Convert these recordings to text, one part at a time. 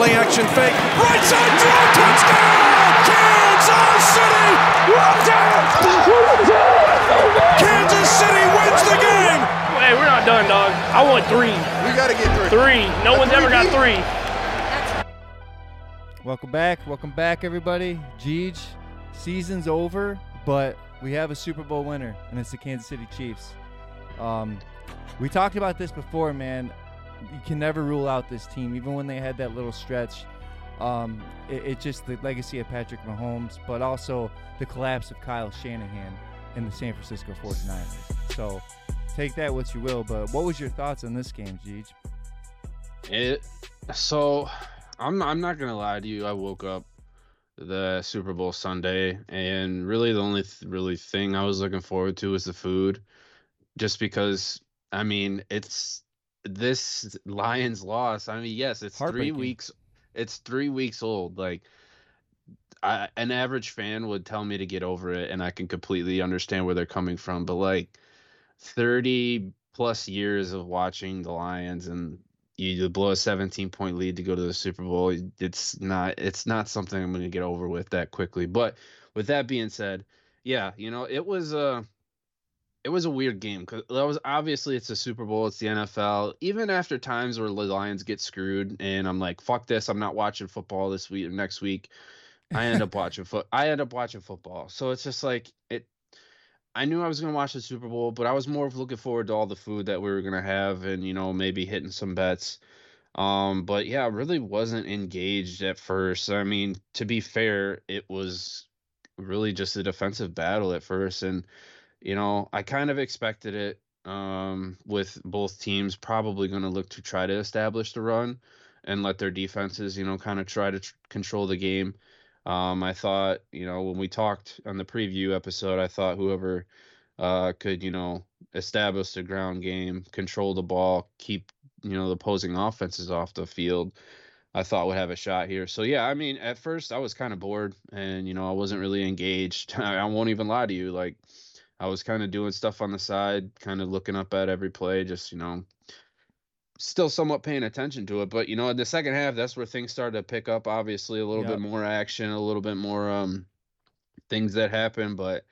Play action fake. Right side throw. Touchdown! Kansas City! Kansas City wins the game! Hey, we're not done, dog. I want three. We got to get three. Three. No A one's ever got three-peat? three. Welcome back. Welcome back, everybody. Jeej, season's over, but we have a Super Bowl winner, and it's the Kansas City Chiefs. Um, we talked about this before, man. You can never rule out this team, even when they had that little stretch. Um, it, it just the legacy of Patrick Mahomes, but also the collapse of Kyle Shanahan and the San Francisco 49ers. So take that what you will, but what was your thoughts on this game, Jeej? It so I'm I'm not gonna lie to you. I woke up the Super Bowl Sunday, and really the only th- really thing I was looking forward to was the food, just because I mean it's this Lions loss. I mean yes, it's three weeks. It's three weeks old. Like I, an average fan would tell me to get over it, and I can completely understand where they're coming from. But like 30 plus years of watching the Lions and you blow a 17 point lead to go to the Super Bowl. It's not it's not something I'm going to get over with that quickly. But with that being said, yeah, you know, it was a it was a weird game cuz that was obviously it's a Super Bowl, it's the NFL. Even after times where the Lions get screwed and I'm like, fuck this, I'm not watching football this week or next week. I end up watching foot I end up watching football. So it's just like it I knew I was going to watch the Super Bowl, but I was more of looking forward to all the food that we were going to have and, you know, maybe hitting some bets. Um, but yeah, I really wasn't engaged at first. I mean, to be fair, it was really just a defensive battle at first. And, you know, I kind of expected it um, with both teams probably going to look to try to establish the run and let their defenses, you know, kind of try to tr- control the game. Um, I thought, you know, when we talked on the preview episode, I thought whoever uh, could, you know, establish the ground game, control the ball, keep, you know, the opposing offenses off the field, I thought would have a shot here. So yeah, I mean, at first I was kind of bored and, you know, I wasn't really engaged. I won't even lie to you. Like, I was kind of doing stuff on the side, kind of looking up at every play, just, you know, still somewhat paying attention to it. But you know, in the second half, that's where things started to pick up. Obviously, a little Yep. bit more action, a little bit more um things that happen. But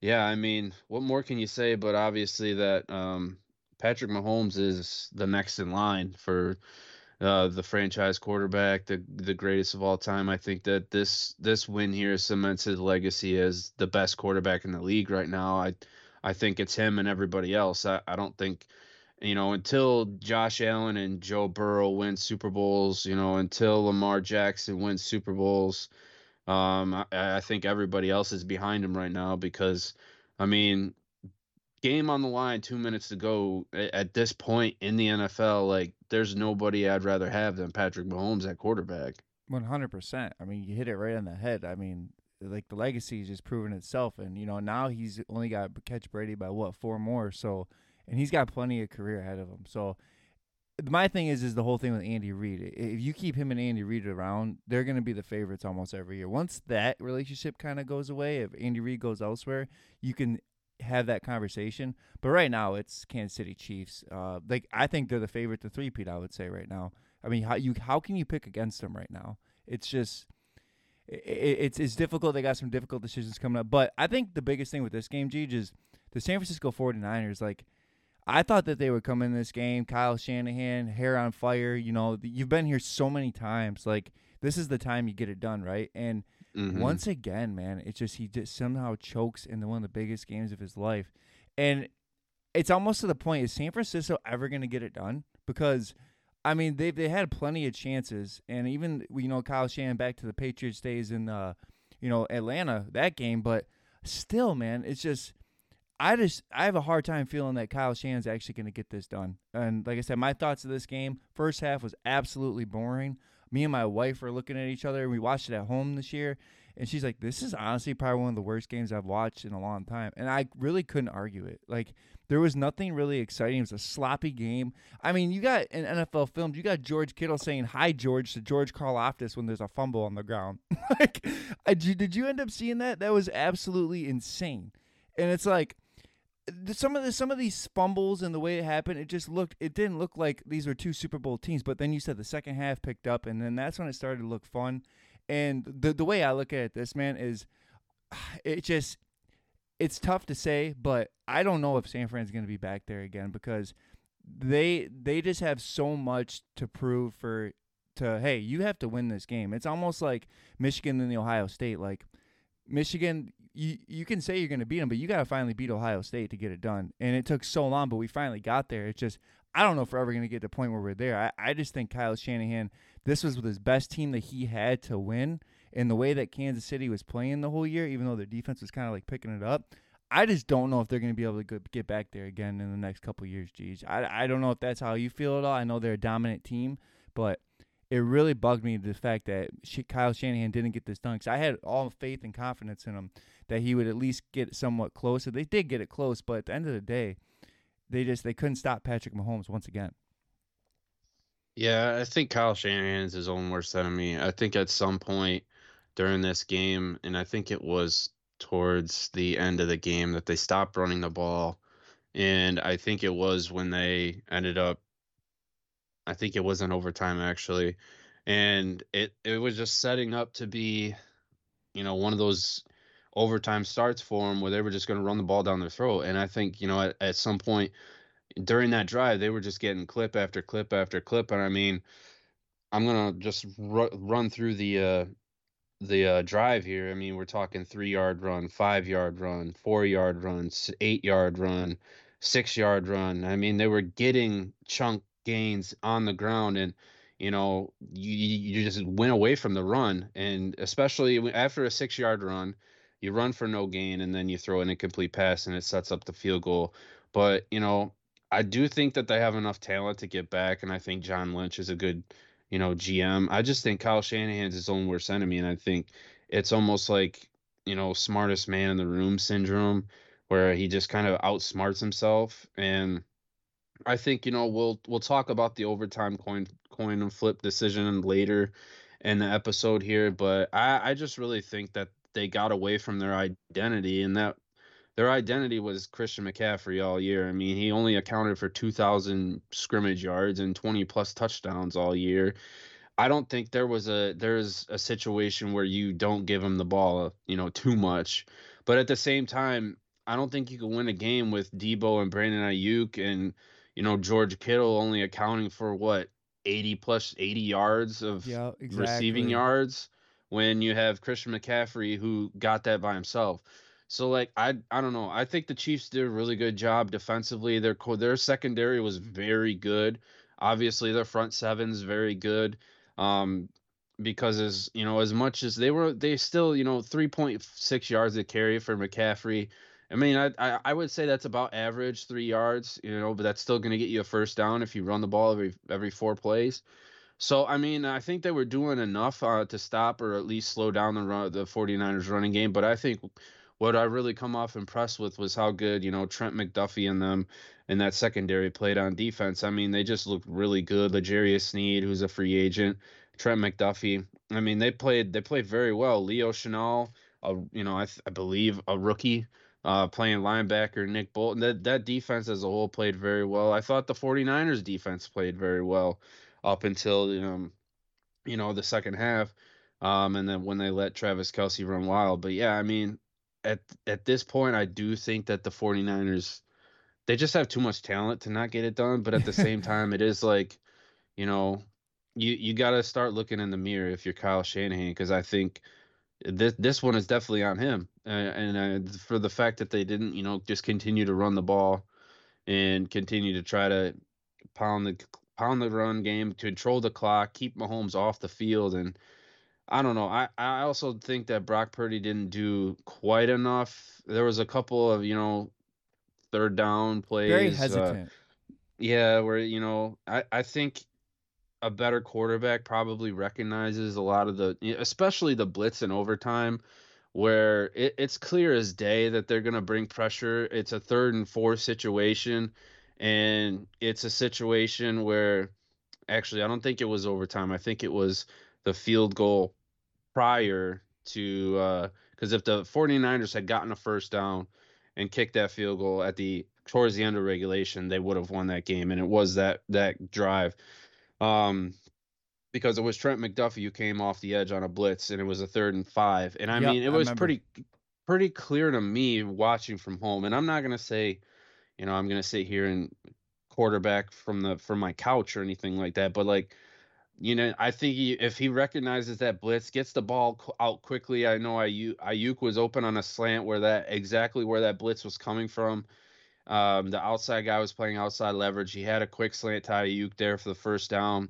yeah, I mean, what more can you say? But obviously, that um Patrick Mahomes is the next in line for uh, the franchise quarterback, the the greatest of all time. I think that this this win here cements his legacy as the best quarterback in the league right now. I I think it's him and everybody else. I, I don't think you know, until Josh Allen and Joe Burrow win Super Bowls, you know, until Lamar Jackson wins Super Bowls, um, I, I think everybody else is behind him right now because, I mean, game on the line, two minutes to go at this point in the NFL, like there's nobody I'd rather have than Patrick Mahomes at quarterback. One hundred percent. I mean, you hit it right on the head. I mean, like the legacy is just proven itself, and you know now he's only got catch Brady by what four more. So, and he's got plenty of career ahead of him. So, my thing is, is the whole thing with Andy Reid. If you keep him and Andy Reid around, they're going to be the favorites almost every year. Once that relationship kind of goes away, if Andy Reid goes elsewhere, you can have that conversation. But right now, it's Kansas City Chiefs. Uh, like I think they're the favorite to three-peat. I would say right now. I mean, how you how can you pick against them right now? It's just i- i it's it's difficult. They got some difficult decisions coming up. But I think the biggest thing with this game, Gigi, is the San Francisco 49ers. Like, I thought that they would come in this game, Kyle Shanahan, hair on fire. You know, you've been here so many times. Like, this is the time you get it done, right? And Mhm. once again, man, it's just he just somehow chokes in the, one of the biggest games of his life, and it's almost to the point: is San Francisco ever going to get it done? Because I mean, they they had plenty of chances, and even you know Kyle Shanahan back to the Patriots days in uh, you know Atlanta that game, but still, man, it's just I just I have a hard time feeling that Kyle Shanahan's actually going to get this done. And like I said, my thoughts of this game: first half was absolutely boring. Me and my wife were looking at each other. We watched it at home this year, and she's like, "This is honestly probably one of the worst games I've watched in a long time." And I really couldn't argue it. Like there was nothing really exciting. It was a sloppy game. I mean, you got in NFL films, you got George Kittle saying "Hi, George" to George Karlaftis when there's a fumble on the ground. like, did you end up seeing that? That was absolutely insane. And it's like some of the some of these fumbles and the way it happened, it just looked. It didn't look like these were two Super Bowl teams. But then you said the second half picked up, and then that's when it started to look fun. And the the way I look at it, this man is, it just, it's tough to say, but I don't know if San Fran's going to be back there again because they they just have so much to prove for to hey you have to win this game. It's almost like Michigan and the Ohio State like. Michigan, you you can say you're going to beat them, but you got to finally beat Ohio State to get it done. And it took so long, but we finally got there. It's just I don't know if we're ever going to get to the point where we're there. I, I just think Kyle Shanahan, this was his best team that he had to win, and the way that Kansas City was playing the whole year, even though their defense was kind of like picking it up. I just don't know if they're going to be able to get back there again in the next couple years, Geez. I, I don't know if that's how you feel at all. I know they're a dominant team, but it really bugged me the fact that Kyle Shanahan didn't get this done because I had all faith and confidence in him that he would at least get somewhat closer. They did get it close, but at the end of the day, they just they couldn't stop Patrick Mahomes once again. Yeah, I think Kyle Shanahan is his own worst enemy. I think at some point during this game, and I think it was towards the end of the game that they stopped running the ball. And I think it was when they ended up I think it was in overtime actually. And it it was just setting up to be, you know, one of those overtime starts for them where they were just going to run the ball down their throat. And I think, you know, at, at some point during that drive, they were just getting clip after clip after clip. And I mean, I'm to just ru- run through the, uh, the uh, drive here. I mean, we're talking three yard run, five yard run, four yard run, eight yard run, six yard run. I mean, they were getting chunk gains on the ground and you know you you just went away from the run and especially after a 6 yard run you run for no gain and then you throw an incomplete pass and it sets up the field goal. But you know I do think that they have enough talent to get back and I think John Lynch is a good you know GM I just think Kyle Shanahan's his own worst enemy and I think it's almost like you know smartest man in the room syndrome where he just kind of outsmarts himself and I think you know we'll we'll talk about the overtime coin coin and flip decision later in the episode here, but I I just really think that they got away from their identity and that their identity was Christian McCaffrey all year. I mean, he only accounted for 2,000 scrimmage yards and 20 plus touchdowns all year. I don't think there was a there's a situation where you don't give him the ball, you know, too much. But at the same time, I don't think you can win a game with Deebo and Brandon Aiyuk and you know George Kittle only accounting for what 80 plus 80 yards of yeah, exactly. receiving yards when you have Christian McCaffrey who got that by himself. So like I I don't know. I think the Chiefs did a really good job defensively. Their their secondary was very good. Obviously their front seven's very good. Um because as you know as much as they were they still you know 3.6 yards to carry for McCaffrey I mean, I, I, I would say that's about average three yards, you know, but that's still going to get you a first down if you run the ball every every four plays. So I mean, I think they were doing enough uh, to stop or at least slow down the run, the 49ers running game. But I think what I really come off impressed with was how good you know Trent McDuffie and them and that secondary played on defense. I mean, they just looked really good. L'Jarius Sneed, who's a free agent, Trent McDuffie. I mean, they played they played very well. Leo Chenal, a, you know, I, I believe a rookie uh, playing linebacker Nick Bolton. That that defense as a whole played very well. I thought the 49ers defense played very well up until um, you know the second half. Um, and then when they let Travis Kelce run wild. But yeah, I mean, at at this point, I do think that the 49ers they just have too much talent to not get it done. But at the same time, it is like, you know, you you got to start looking in the mirror if you're Kyle Shanahan because I think this this one is definitely on him, uh, and uh, for the fact that they didn't, you know, just continue to run the ball and continue to try to pound the pound the run game, control the clock, keep Mahomes off the field, and I don't know. I I also think that Brock Purdy didn't do quite enough. There was a couple of you know third down plays. Very uh, hesitant. Uh, yeah, where you know I I think a better quarterback probably recognizes a lot of the, especially the blitz and overtime, where it, it's clear as day that they're going to bring pressure. It's a third and fourth situation, and it's a situation where, actually, I don't think it was overtime. I think it was the field goal prior to, uh because uh, if the 49ers had gotten a first down and kicked that field goal at the towards the end of regulation, they would have won that game. And it was that that drive. Um, because it was Trent McDuffie who came off the edge on a blitz and it was a third and five. And I Yep, mean, it was pretty pretty clear to me watching from home. And I'm not gonna say, you know, I'm gonna sit here and quarterback from the from my couch or anything like that. But like, you know, I think he, if he recognizes that blitz, gets the ball out quickly. I know Aiyuk was open on a slant where that exactly where that blitz was coming from. Um, the outside guy was playing outside leverage. He had a quick slant to Aiyuk there for the first down.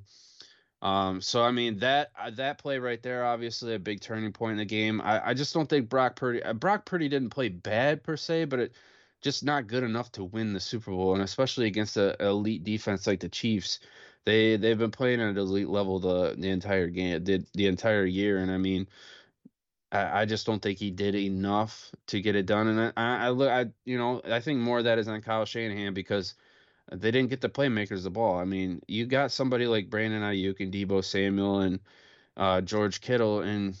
Um, so I mean that uh, that play right there, obviously a big turning point in the game. I, I just don't think Brock Purdy uh, Brock Purdy didn't play bad per se, but it just not good enough to win the Super Bowl, and especially against a, a elite defense like the Chiefs. They they've been playing at an elite level the the entire game, the the entire year, and I mean, I, I just don't think he did enough to get it done. And I I, look I you know I think more of that is on Kyle Shanahan because they didn't get the playmakers the ball. I mean, you got somebody like Brandon Aiyuk and Deebo Samuel and uh, George Kittle, and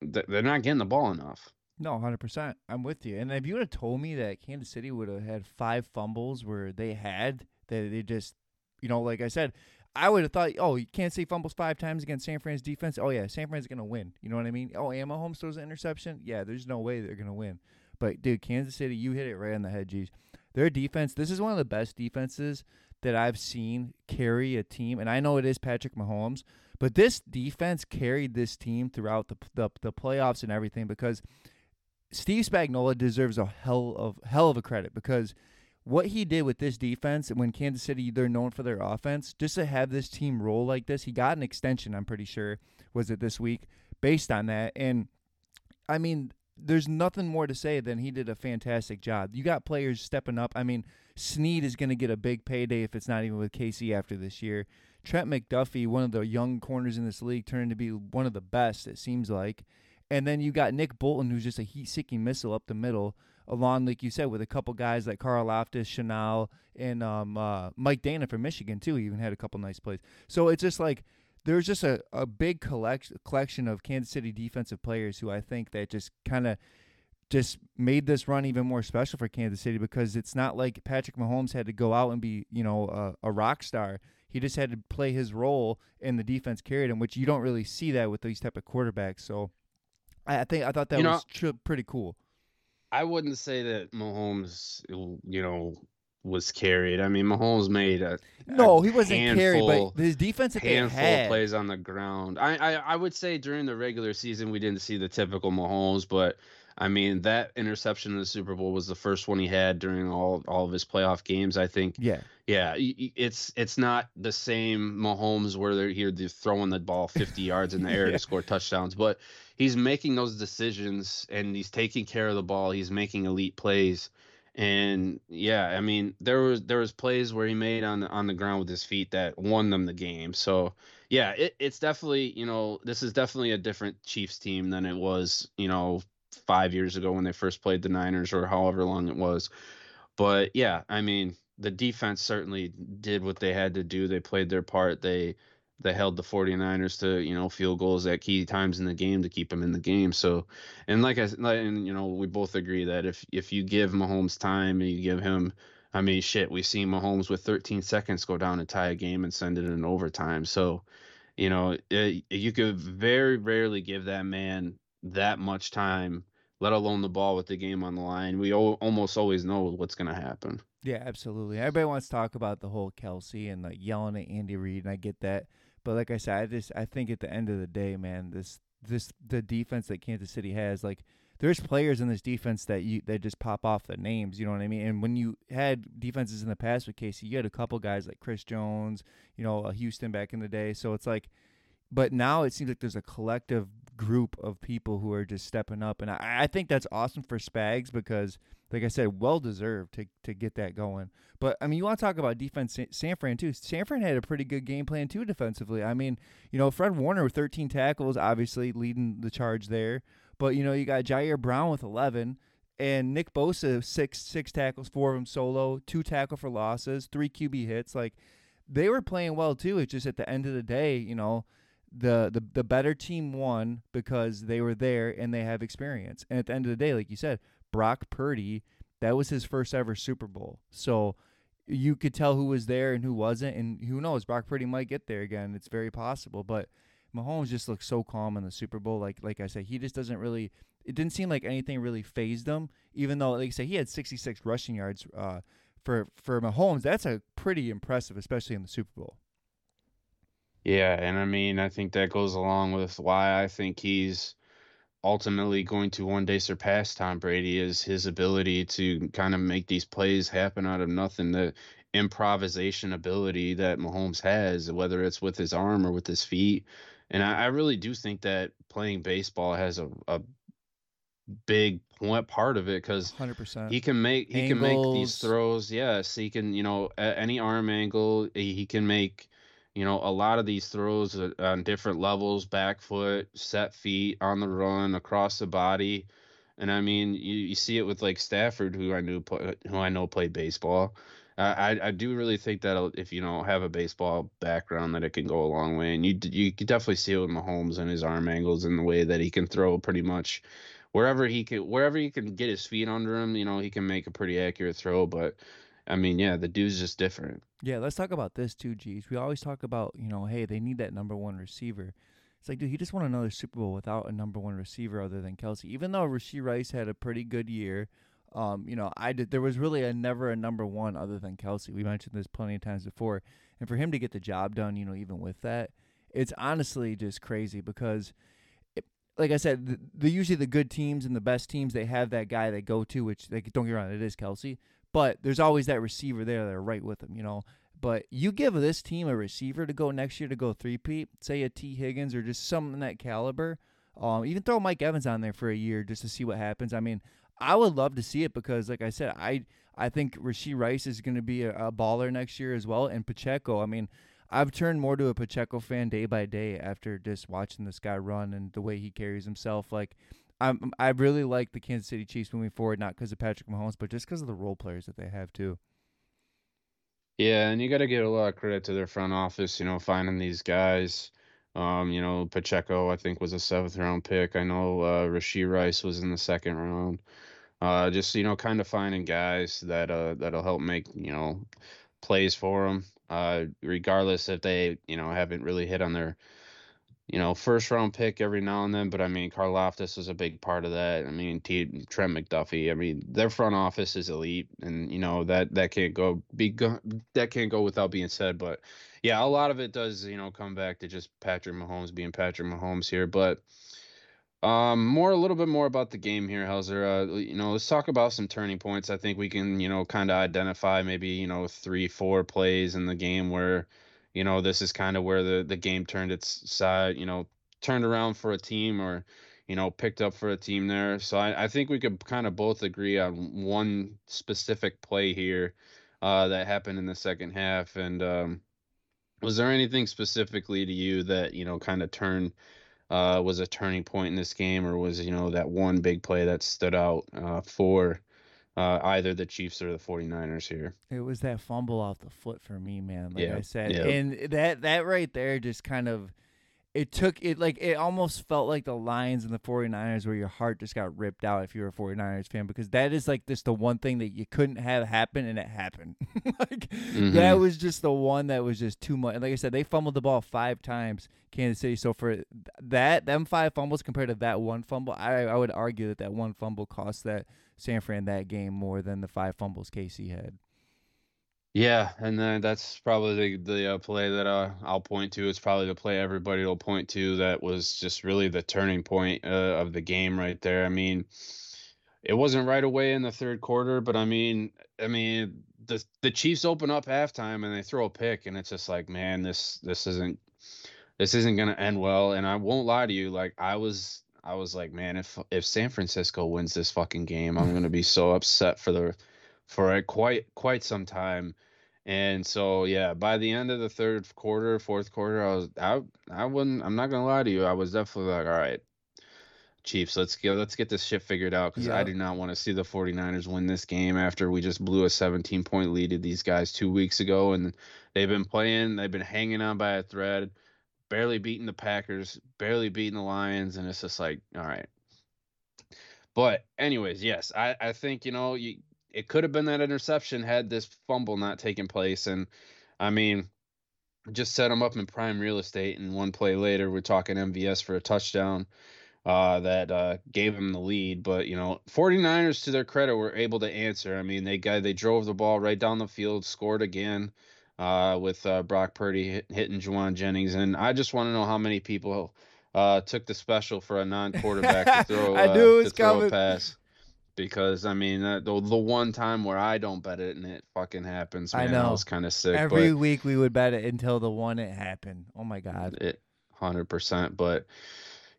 th- they're not getting the ball enough. No, hundred percent. I'm with you. And if you would have told me that Kansas City would have had five fumbles where they had that they just, you know, like I said, I would have thought, oh, you can't say fumbles five times against San Fran's defense. Oh yeah, San Fran's gonna win. You know what I mean? Oh, and Mahomes throws an interception. Yeah, there's no way they're gonna win. But dude, Kansas City, you hit it right on the head, G's. Their defense. This is one of the best defenses that I've seen carry a team, and I know it is Patrick Mahomes, but this defense carried this team throughout the the, the playoffs and everything because Steve Spagnuolo deserves a hell of hell of a credit because what he did with this defense when Kansas City they're known for their offense, just to have this team roll like this, he got an extension. I'm pretty sure was it this week based on that, and I mean. There's nothing more to say than he did a fantastic job. You got players stepping up. I mean, Sneed is going to get a big payday if it's not even with KC after this year. Trent McDuffie, one of the young corners in this league, turned to be one of the best, it seems like. And then you got Nick Bolton, who's just a heat seeking missile up the middle, along, like you said, with a couple guys like Carl Loftus, Chenal, and um, uh, Mike Danna from Michigan, too. He even had a couple nice plays. So it's just like there's just a, a big collect- collection of Kansas City defensive players who I think that just kind of just made this run even more special for Kansas City because it's not like Patrick Mahomes had to go out and be, you know, a, a rock star. He just had to play his role, and the defense carried him, which you don't really see that with these type of quarterbacks. So, I, think I thought that You know- was pretty cool. I wouldn't say that Mahomes, you know, was carried. I mean, Mahomes made a No, a he wasn't carried, but his defense that they handful had. plays on the ground. I, I I would say during the regular season we didn't see the typical Mahomes, but I mean that interception in the Super Bowl was the first one he had during all all of his playoff games. I think. Yeah, Yeah, it's it's not the same Mahomes where they're here they're throwing the ball 50 yards in the air Yeah. to score touchdowns, but he's making those decisions and he's taking care of the ball. He's making elite plays. And yeah, I mean, there was there was plays where he made on the on the ground with his feet that won them the game. So yeah, it, it's definitely you know this is definitely a different Chiefs team than it was you know five years ago when they first played the Niners or however long it was. But yeah, I mean, the defense certainly did what they had to do. They played their part. They they held the 49ers to, you know, field goals at key times in the game to keep them in the game. So, and like i and you know, we both agree that if if you give Mahomes time and you give him I mean, shit, we've seen Mahomes with 13 seconds go down and tie a game and send it in overtime. So, you know, it, you could very rarely give that man that much time, let alone the ball with the game on the line. We al- almost always know what's going to happen. Yeah, absolutely. Everybody wants to talk about the whole Kelce and like yelling at Andy Reid, and I get that. But like I said, I just I think at the end of the day, man, this this the defense that Kansas City has, like there's players in this defense that you that just pop off the names, you know what I mean? And when you had defenses in the past with KC, you had a couple guys like Chris Jones, you know, uh, Houston back in the day. So it's like, but now it seems like there's a collective group of people who are just stepping up, and I, I think that's awesome for Spags because like I said, well deserved to to get that going. But I mean, you want to talk about defense, San- Fran too. San Fran had a pretty good game plan too defensively. I mean, you know, Fred Warner with 13 tackles, obviously leading the charge there. But you know, you got Ji'Ayir Brown with 11, and Nick Bosa six six tackles, four of them solo, two tackle for losses, three QB hits. Like they were playing well too. It's just at the end of the day, you know. The, the the better team won because they were there and they have experience. And at the end of the day, like you said, Brock Purdy That was his first ever Super Bowl. So you could tell who was there and who wasn't, and who knows, Brock Purdy might get there again. It's very possible, but Mahomes just looks so calm in the Super Bowl. Like like I said, he just doesn't really. It didn't seem like anything really phased him. Even though, like I said, he had 66 rushing yards uh, for for Mahomes. That's a pretty impressive, especially in the Super Bowl. Yeah, and I mean, I think that goes along with why I think he's ultimately going to one day surpass Tom Brady is his ability to kind of make these plays happen out of nothing. The improvisation ability that Mahomes has, whether it's with his arm or with his feet. And I, I really do think that playing baseball has a, a big point part of it because 100%. he can make he can make these throws. Yes, he can. You know, at any arm angle, he he can make. You know, a lot of these throws uh, on different levels, back foot, set feet, on the run, across the body, and I mean, you, you see it with like Stafford, who I knew who I know played baseball. Uh, I I do really think that if you know have a baseball background, that it can go a long way, and you you could definitely see it with Mahomes and his arm angles and the way that he can throw pretty much wherever he can wherever he can get his feet under him. You know, he can make a pretty accurate throw, but I mean, yeah, the dude's just different. Yeah, let's talk about this too, G's. We always talk about, you know, hey, they need that number one receiver. It's like, dude, he just won another Super Bowl without a number one receiver other than Kelce. Even though Rasheed Rice had a pretty good year, um, you know, I did. There was really a never a number one other than Kelce. We mentioned this plenty of times before, and for him to get the job done, you know, even with that, it's honestly just crazy because, it, like I said, the, the usually the good teams and the best teams they have that guy they go to, which like don't get wrong, it is Kelce, but there's always that receiver there that are right with him, you know. But you give this team a receiver to go next year to go three peat, say a Tee Higgins or just something that caliber. Um, even throw Mike Evans on there for a year just to see what happens. I mean, I would love to see it because, like I said, I I think Rasheed Rice is going to be a, a baller next year as well, and Pacheco. I mean, I've turned more to a Pacheco fan day by day after just watching this guy run and the way he carries himself. Like, I'm I really like the Kansas City Chiefs moving forward, not because of Patrick Mahomes, but just because of the role players that they have too. Yeah, and you got to give a lot of credit to their front office, you know, finding these guys. Um, you know, Pacheco, I think, was a seventh round pick. I know uh, Rasheed Rice was in the second round. Uh, just you know, kind of finding guys that uh that'll help make you know plays for them. Uh, regardless if they you know haven't really hit on their you know, first round pick every now and then, but I mean, Karlaftis was a big part of that. I mean, T- Trent McDuffie. I mean, their front office is elite, and you know that that can't go be go, that can't go without being said. But yeah, a lot of it does you know come back to just Patrick Mahomes being Patrick Mahomes here. But um, more a little bit more about the game here, Hauser. Uh, you know, let's talk about some turning points. I think we can you know kind of identify maybe you know three, four plays in the game where you know, this is kind of where the the game turned its side, you know, turned around for a team or, you know, picked up for a team there. So I, I think we could kind of both agree on one specific play here uh, that happened in the second half. And um, was there anything specifically to you that you know kind of turned uh, was a turning point in this game, or was you know that one big play that stood out uh, for uh, either the Chiefs or the 49ers here? It was that fumble off the foot for me, man. Like Yeah, I said, yeah. and that that right there just kind of it took it like it almost felt like the Lions and the 49ers where your heart just got ripped out if you're a 49ers fan because that is like just the one thing that you couldn't have happen and it happened. like that Mhm. was just the one that was just too much. And like I said, they fumbled the ball 5 times Kansas City. So for that them 5 fumbles compared to that one fumble, I I would argue that that one fumble cost that San Fran that game more than the 5 fumbles KC had. Yeah, and then that's probably the the uh, play that uh, I'll point to. It's probably the play everybody will point to that was just really the turning point uh, of the game right there. I mean, it wasn't right away in the third quarter, but I mean, I mean the the Chiefs open up halftime and they throw a pick, and it's just like, man, this this isn't this isn't gonna end well. And I won't lie to you, like I was I was like, man, if if San Francisco wins this fucking game, I'm gonna be so upset for the for a quite quite some time. And so yeah, by the end of the third quarter, fourth quarter, I was I I wouldn't I'm not gonna lie to you, I was definitely like, all right, Chiefs, let's get let's get this shit figured out because I do not want to see the 49ers win this game after we just blew a 17 point lead to these guys two weeks ago and they've been playing, they've been hanging on by a thread, barely beating the Packers, barely beating the Lions, and it's just like, all right. But anyways, yes, I I think you know you it could have been that interception had this fumble not taken place. And I mean, just set him up in prime real estate. And one play later, we're talking MVS for a touchdown uh, that uh, gave him the lead. But, you know, 49ers, to their credit, were able to answer. I mean, they got, they drove the ball right down the field, scored again uh, with uh, Brock Purdy hit, hitting Jauan Jennings. And I just want to know how many people uh, took the special for a non-quarterback to throw, I uh, knew it to was throw coming. a pass. Because I mean, uh, the the one time where I don't bet it and it fucking happens, I man, know. was kind of sick. Every week we would bet it until the one it happened. Oh my god. it hundred percent. But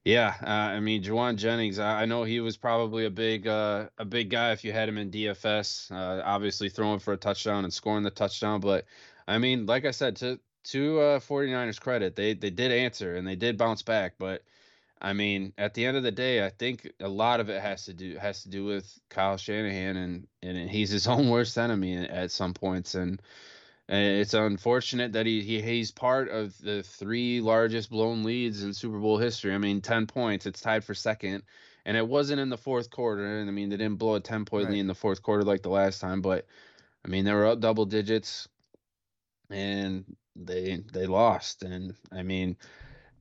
yeah, uh, I mean, Jauan Jennings, I, I know he was probably a big uh, a big guy if you had him in DFS. Uh, obviously throwing for a touchdown and scoring the touchdown, but I mean, like I said, to to uh, 49ers credit, they they did answer and they did bounce back, but. I mean, at the end of the day, I think a lot of it has to do has to do with Kyle Shanahan, and and he's his own worst enemy at some points, and and it's unfortunate that he, he he's part of the three largest blown leads in Super Bowl history. I mean, ten points. It's tied for second, and it wasn't in the fourth quarter. And I mean, they didn't blow a ten point Right. lead in the fourth quarter like the last time, but I mean, they were up double digits, and they they lost. And I mean,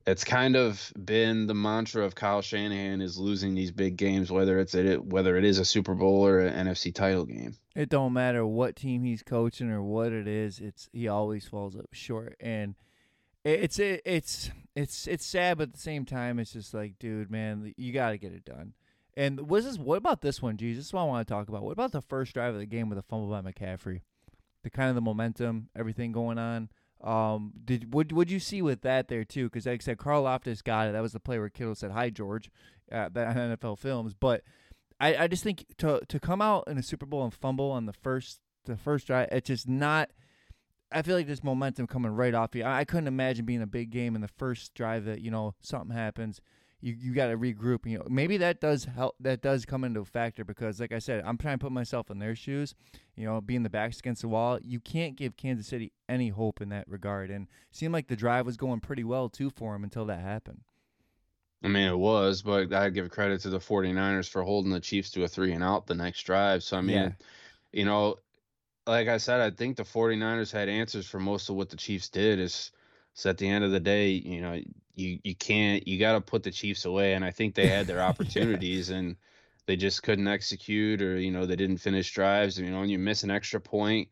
it's kind of been the mantra of Kyle Shanahan is losing these big games, whether it's a, whether it is a Super Bowl or an NFC title game. It don't matter what team he's coaching or what it is. It's he always falls up short, and it's it, it's it's it's sad, but at the same time, it's just like, dude, man, you got to get it done. And what is this? What about this one, Jesus? This is what I want to talk about. What about the first drive of the game with a fumble by McCaffrey? The kind of the momentum, everything going on. Um, did would would you see with that there too? Because like I said, Karlaftis got it. That was the play where Kittle said, "Hi, George," uh, that NFL Films. But I, I just think to to come out in a Super Bowl and fumble on the first the first drive, it's just not. I feel like this momentum coming right off you. I, I couldn't imagine being a big game in the first drive that you know something happens. You you got to regroup. You know maybe that does help. That does come into a factor because, like I said, I'm trying to put myself in their shoes. You know, being the backs against the wall, you can't give Kansas City any hope in that regard. And it seemed like the drive was going pretty well too for him until that happened. I mean, it was, but I give credit to the 49ers for holding the Chiefs to a three and out the next drive. So, I mean, Yeah. you know, like I said, I think the 49ers had answers for most of what the Chiefs did. Is so at the end of the day, you know, you, you can't, you got to put the Chiefs away. And I think they had their opportunities and they just couldn't execute or, you know, they didn't finish drives. You know, and you miss an extra point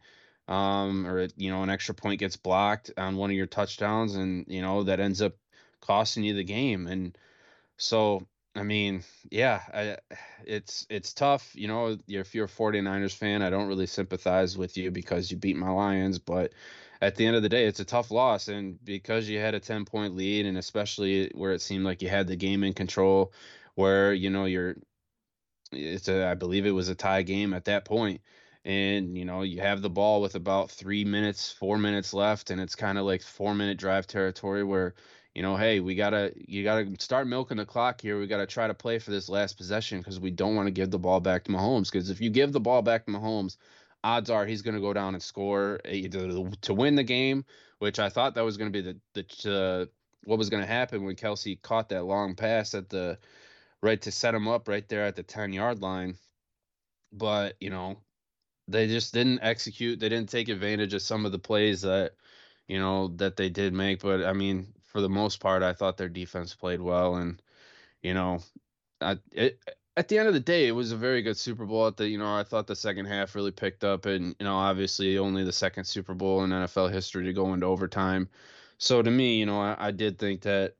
um, or, you know, an extra point gets blocked on one of your touchdowns and, you know, that ends up costing you the game. And, so, I mean, yeah, I, it's it's tough. You know, if you're a 49ers fan, I don't really sympathize with you because you beat my Lions, but at the end of the day, it's a tough loss. And because you had a 10 point lead, and especially where it seemed like you had the game in control, where, you know, you're, it's a, I believe it was a tie game at that point. And, you know, you have the ball with about three minutes, four minutes left, and it's kind of like four minute drive territory where, you know, hey, we gotta you gotta start milking the clock here. We gotta try to play for this last possession because we don't want to give the ball back to Mahomes. Because if you give the ball back to Mahomes, odds are he's gonna go down and score to win the game, which I thought that was gonna be the the uh, what was gonna happen when Kelce caught that long pass at the right to set him up right there at the ten yard line. But you know, they just didn't execute. They didn't take advantage of some of the plays that you know that they did make. But I mean, for the most part, I thought their defense played well, and you know, I, it, at the end of the day, it was a very good Super Bowl. At the you know, I thought the second half really picked up, and you know, obviously only the second Super Bowl in NFL history to go into overtime. So to me, you know, I, I did think that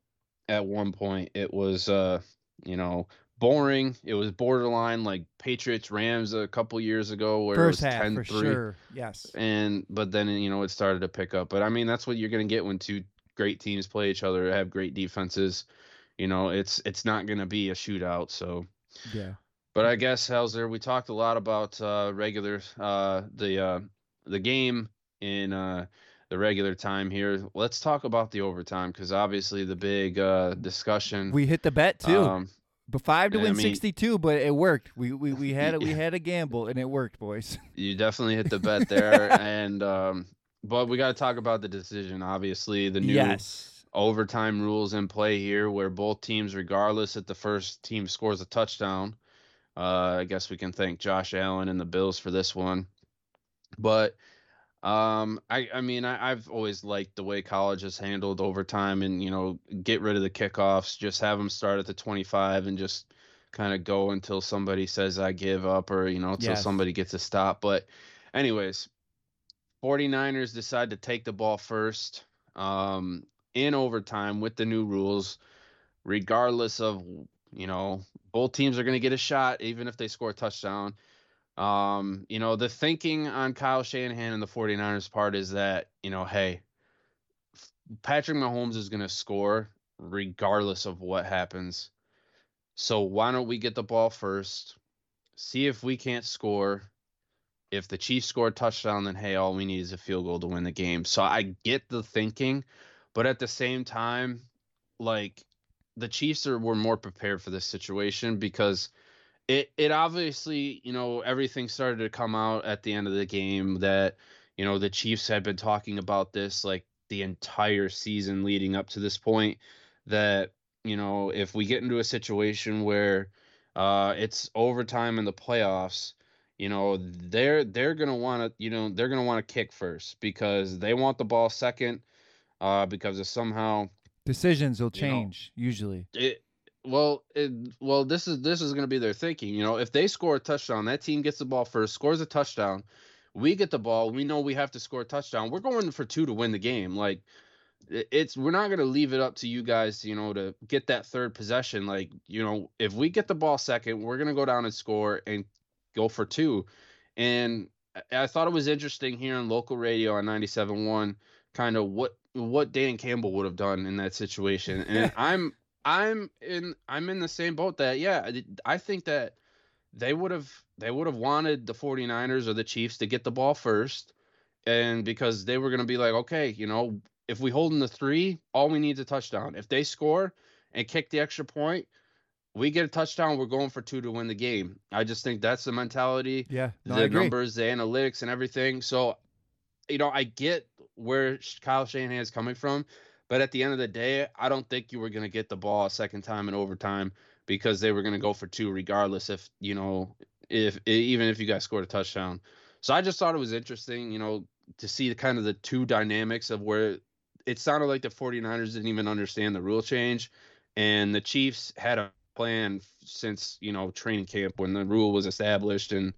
at one point it was, uh, you know, boring. It was borderline like Patriots Rams a couple years ago where First it was half 10 for sure. Yes. and but then you know it started to pick up. But I mean that's what you're gonna get when two great teams play each other, have great defenses. You know, it's it's not gonna be a shootout. So, Yeah. but I guess Helzer, we talked a lot about uh, regular uh, the uh, the game in uh, the regular time here. Let's talk about the overtime because obviously the big uh, discussion. We hit the bet too. Um, but five to I win mean- 62, but it worked. We we, we had a, we had a gamble and it worked, boys. you definitely hit the bet there, and um, but we got to talk about the decision. Obviously, the new yes. Overtime rules in play here where both teams regardless if the first team scores a touchdown Uh, I guess we can thank Josh Allen and the Bills for this one. But um, I I mean I, I've always liked the way college has handled overtime and you know get rid of the kickoffs, just have them start at the 25 and just kind of go until somebody says I give up or you know until Yes. somebody gets a stop. But anyways, 49ers decide to take the ball first um, in overtime with the new rules, regardless of you know both teams are going to get a shot even if they score a touchdown. Um, you know, the thinking on Kyle Shanahan and the 49ers part is that, you know, hey, Patrick Mahomes is going to score regardless of what happens. So why don't we get the ball first? See if we can't score. If the Chiefs score a touchdown, then hey, all we need is a field goal to win the game. So I get the thinking, but at the same time, like the Chiefs are were more prepared for this situation because it it obviously you know everything started to come out at the end of the game that you know the Chiefs had been talking about this like the entire season leading up to this point that you know if we get into a situation where uh it's overtime in the playoffs you know they're they're going to want to you know they're going to want to kick first because they want the ball second uh because if somehow Decisions will You know, change usually. it well it, well this is this is going to be their thinking you know if they score a touchdown that team gets the ball first scores a touchdown we get the ball we know we have to score a touchdown we're going for two to win the game like it's we're not going to leave it up to you guys you know to get that third possession like you know if we get the ball second we're going to go down and score and go for two and I- thought it was interesting here on local radio on 97.1 kind of what what dan campbell would have done in that situation. And i'm i'm in i'm in the same boat that yeah I- think that they would have they would have wanted the 49ers or the chiefs to get the ball first. And because they were going to be like okay you know if we hold in the three all we need is a touchdown. If they score and kick the extra point we get a touchdown we're going for two to win the game. I just think that's the mentality Yeah, no, the numbers, the analytics, and everything. So, you know, I get where Kyle Shanahan is coming from, but at the end of the day, I don't think you were going to get the ball a second time in overtime because they were going to go for two regardless if you know if even if you guys scored a touchdown. So I just thought it was interesting, you know, to see the kind of the two dynamics of where it sounded like the 49ers didn't even understand the rule change and the Chiefs had a plan since, you know, training camp when the rule was established and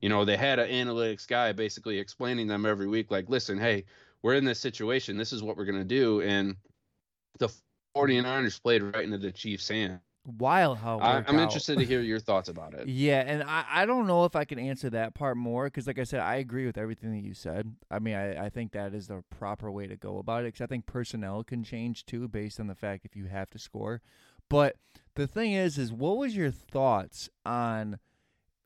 you know, they had an analytics guy basically explaining them every week like, "Listen, hey, we're in this situation. This is what we're going to do." And the 49ers played right into the Chiefs' hand. Wild how I, I'm out. interested to hear your thoughts about it. Yeah, and I, I don't know if I can answer that part more because, like I said, I agree with everything that you said. I mean, I, I think that is the proper way to go about it because I think personnel can change too based on the fact if you have to score. But the thing is, is what was your thoughts on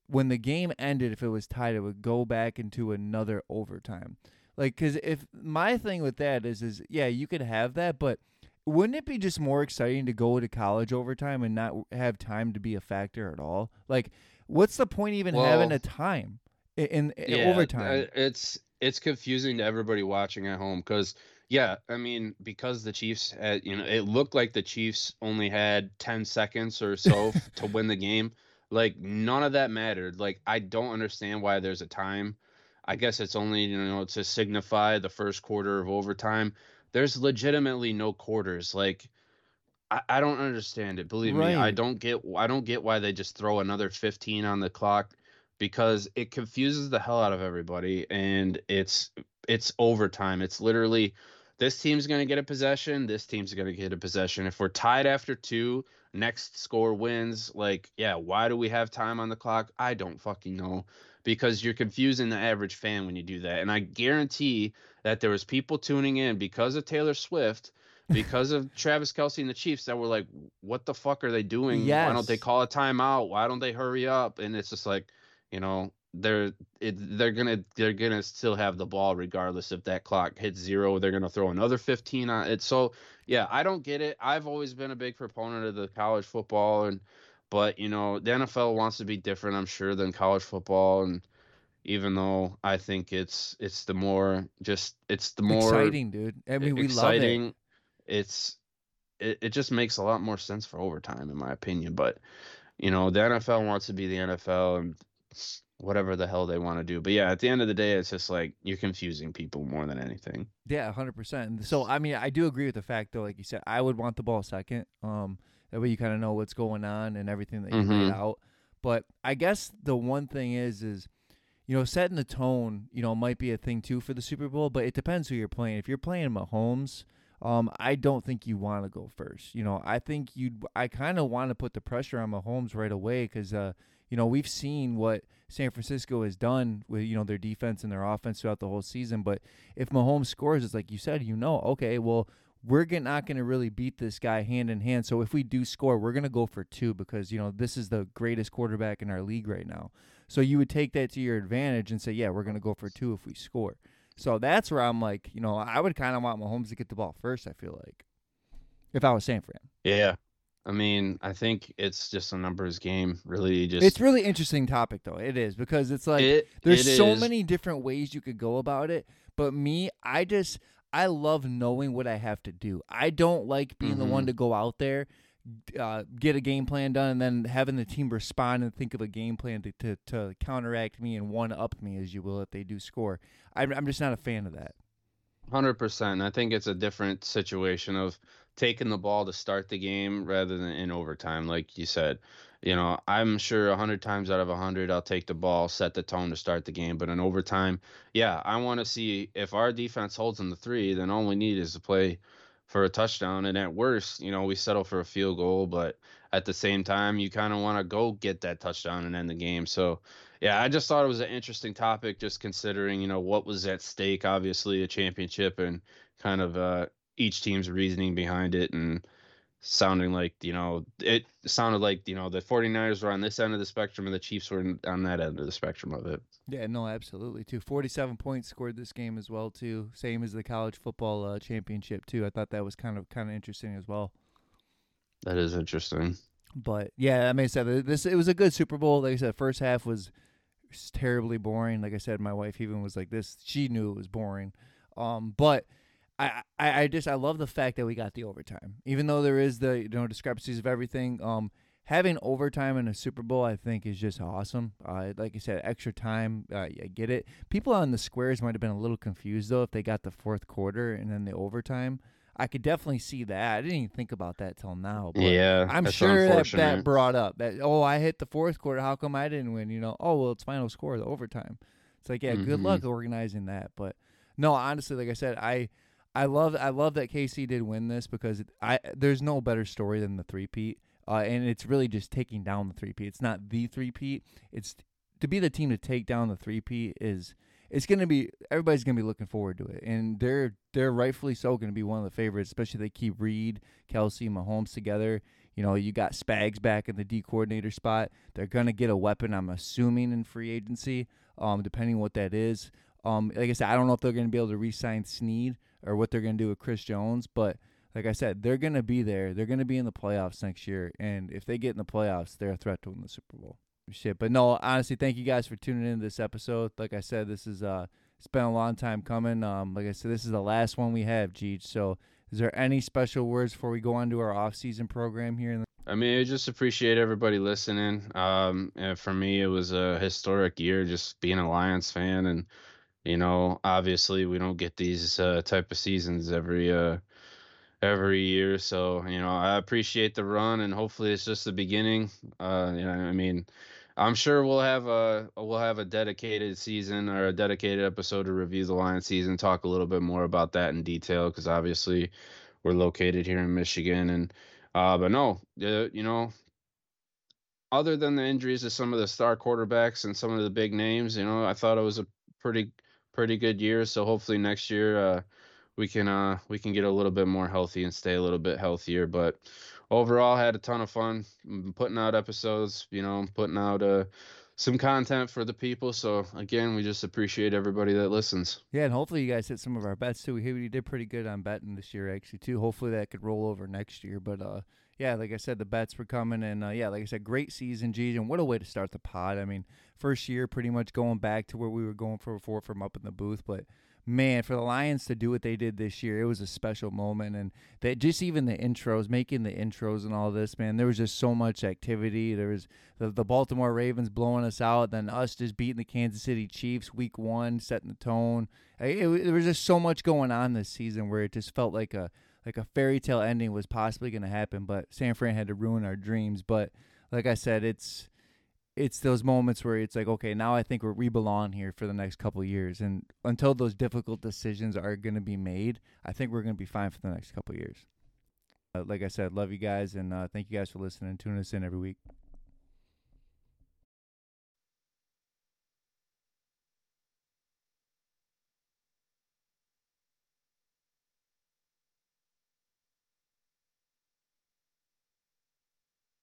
when the game ended? If it was tied, it would go back into another overtime. Like, because if my thing with that is, is yeah, you could have that, but wouldn't it be just more exciting to go to college overtime and not have time to be a factor at all? Like, what's the point even having a time in, in Yeah, overtime? uh, It's it's confusing to everybody watching at home because yeah, I mean because the Chiefs had you know it looked like the Chiefs only had 10 seconds or so to win the game. Like none of that mattered. Like I don't understand why there's a time. I guess it's only you know to signify the first quarter of overtime. There's legitimately no quarters. Like I, I don't understand it. Believe me, I don't get I don't get why they just throw another 15 on the clock because it confuses the hell out of everybody and it's it's overtime. It's literally this team's going to get a possession, this team's going to get a possession. If we're tied after 2, next score wins. Like, yeah, why do we have time on the clock? I don't fucking know because you're confusing the average fan when you do that. And I guarantee that there was people tuning in because of Taylor Swift because of Travis Kelce and the Chiefs that were like, what the fuck are they doing? Why don't they call a timeout? Why don't they hurry up? And it's just like, you know, they're it, they're gonna they're gonna still have the ball regardless if that clock hits zero. They're gonna throw another 15 on it. So yeah, I don't get it. I've always been a big proponent of the college football and but you know the NFL wants to be different, I'm sure, than college football and even though I think it's it's the more just it's the more Exciting, dude. I mean, we love exciting. it. It's it, it just makes a lot more sense for overtime in my opinion. But you know, the NFL wants to be the NFL and whatever the hell they want to do. But yeah, at the end of the day, it's just like you're confusing people more than anything. Yeah, hundred percent. So I mean, I do agree with the fact though, like you said, I would want the ball second. Um, that way you kind of know what's going on and everything that you laid Mhm. out. But I guess the one thing is, is you know, setting the tone, you know, might be a thing too for the Super Bowl. But it depends who you're playing. If you're playing Mahomes. Um, I don't think you want to go first. You know, I think you'd. I kind of want to put the pressure on Mahomes right away because, uh, you know, we've seen what San Francisco has done with you know their defense and their offense throughout the whole season. But if Mahomes scores, it's like you said, you know, okay, well, we're not going to really beat this guy hand in hand. So if we do score, we're going to go for two because you know this is the greatest quarterback in our league right now. So you would take that to your advantage and say, yeah, we're going to go for two if we score. So that's where I'm like, you know, I would kind of want Mahomes to get the ball first. I feel like if I was San Fran. Yeah. I mean, I think it's just a numbers game. Really, just It's really interesting topic though. It is because it's like it, there's it so is. many different ways you could go about it. But me, I just I love knowing what I have to do. I don't like being the one Mhm. to go out there, uh, get a game plan done, and then having the team respond and think of a game plan to to, to counteract me and one up me, as you will, if they do score. I'm I'm just not a fan of that. Hundred percent. I think it's a different situation of taking the ball to start the game rather than in overtime, like you said. You know, I'm sure a hundred times out of a hundred, I'll take the ball, set the tone to start the game. But in overtime, yeah, I want to see if our defense holds in the three, then all we need is to play for a touchdown. And at worst, you know, we settle for a field goal. But at the same time, you kind of want to go get that touchdown and end the game. So yeah, I just thought it was an interesting topic, just considering you know what was at stake. Obviously, a championship and kind of uh, each team's reasoning behind it, and sounding like you know it sounded like you know the 49ers were on this end of the spectrum and the Chiefs were on that end of the spectrum of it. Yeah, no, absolutely. Too. Forty-seven points scored this game as well. Too. Same as the college football uh, championship too. I thought that was kind of kind of interesting as well. That is interesting. But yeah, I mean, I said this it was a good Super Bowl. Like I said, first half was terribly boring. Like I said, my wife even was like this. She knew it was boring. Um, but I, I, I just I love the fact that we got the overtime, even though there is the you know discrepancies of everything. Um, having overtime in a Super Bowl, I think, is just awesome. Uh, like you said, extra time. Uh, I get it. People on the squares might have been a little confused though if they got the fourth quarter and then the overtime. I could definitely see that. I didn't even think about that till now. But yeah, I'm sure that that brought up that oh I hit the fourth quarter how come I didn't win you know oh well it's final score the overtime it's like yeah good Mhm. luck organizing that but no honestly like I said I I love I love that KC did win this because I there's no better story than the three peat uh, and it's really just taking down the three peat it's not the three peat it's to be the team to take down the three peat is it's going to be everybody's going to be looking forward to it and they're they're rightfully so going to be one of the favorites especially they keep Reid Kelce Mahomes together you know, you got Spags back in the D coordinator spot. They're gonna get a weapon, I'm assuming, in free agency, um, depending what that is. Um, like I said, I don't know if they're gonna be able to re-sign Sneed or what they're gonna do with Chris Jones, but like I said, they're gonna be there. They're gonna be in the playoffs next year, and if they get in the playoffs, they're a threat to win the Super Bowl. Shit, but no, honestly, thank you guys for tuning in to this episode. Like I said, this is uh, it's been a long time coming. Um, like I said, this is the last one we have, Jeej. So is there any special words before we go on to our off-season program here? I mean, I just appreciate everybody listening. Um, for me, it was a historic year just being a Lions fan, and you know, obviously, we don't get these uh, type of seasons every uh, every year. So you know, I appreciate the run, and hopefully, it's just the beginning. Uh, you know, I mean, I'm sure we'll have a we'll have a dedicated season or a dedicated episode to review the Lions season, talk a little bit more about that in detail, because obviously, we're located here in Michigan, and uh, but no, you know, other than the injuries to some of the star quarterbacks and some of the big names, you know, I thought it was a pretty pretty good year. So hopefully next year uh, we can uh, we can get a little bit more healthy and stay a little bit healthier. But overall, had a ton of fun mm, putting out episodes. You know, putting out uh, some content for the people. So again, we just appreciate everybody that listens. Yeah, and hopefully you guys hit some of our bets too. We did pretty good on betting this year actually too. Hopefully that could roll over next year. But uh, yeah, like I said, the bets were coming, and uh, yeah, like I said, great season, G. And what a way to start the pod. I mean, first year pretty much going back to where we were going for before from up in the booth, but man, for the Lions to do what they did this year, it was a special moment. And that just even the intros, making the intros and all this, man, there was just so much activity. There was the, the Baltimore Ravens blowing us out, then us just beating the Kansas City Chiefs week one, setting the tone. It, it, there was just so much going on this season where it just felt like a like a fairy tale ending was possibly going to happen, but San Fran had to ruin our dreams. But like I said, it's it's those moments where it's like, okay, now I think we're, we belong here for the next couple years, and until those difficult decisions are going to be made, I think we're going to be fine for the next couple years. Uh, like I said, love you guys, and uh, thank you guys for listening. Tune us in every week.